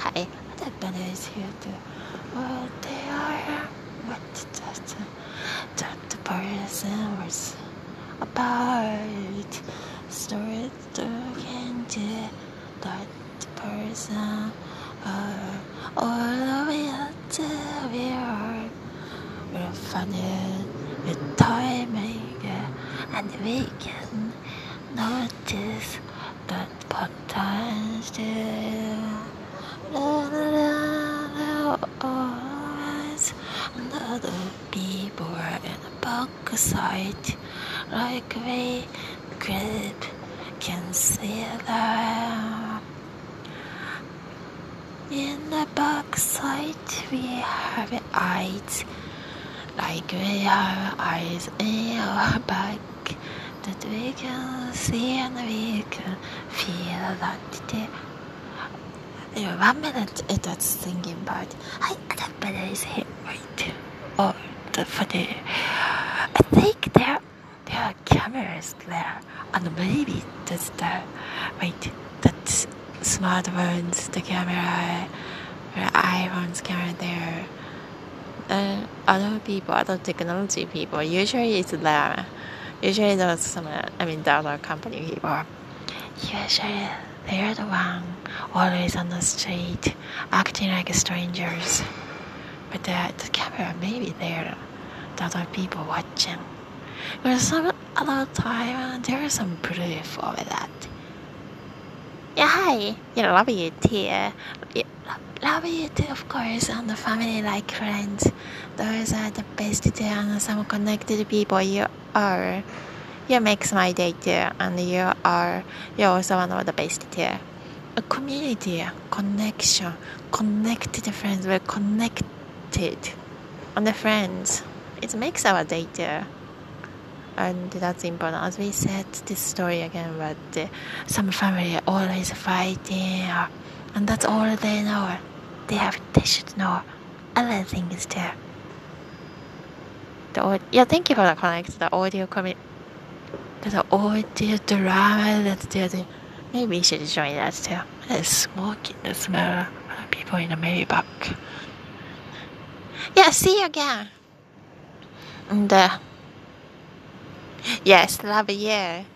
Hi, that is here to what they are, what that, that the person was about. Talking to that person, uh, all the way up to we are. We're funny with timing, and we can notice that patterns do. Always another people in a backside, like we can see them. In the backside, we have eyes, like we have eyes in our back that we can see and we can feel that they yeah, one minute it was thinking about I the better is here right or the for the I think there there are cameras there and maybe that's the wait that's smartphones the camera or iPhones camera there. Uh, other people other technology people usually it's there usually those some I mean the other company people. Usually they're the one always on the street, acting like strangers. But the, the camera, maybe they're the other people watching. But some other time, uh, there is some proof of that. Yeah, hi. Yeah, love you too. Yeah, love you too, of course, and the family like friends. Those are the best too, and some connected people you are. You makes my day too, and you are you're also one of the best too. A community, connection, connected friends. We're connected, and the friends. It makes our day too. And that's important. As we said this story again, but uh, some family always fighting, uh, and that's all they know. They have, they should know other things too. The, yeah, thank you for the connect. The audio community there's an audio drama that's there. Maybe you should join that too. There's smoke in the smell. People in the Maybach. Yeah, see you again. And uh, yes, love you.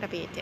Love you too.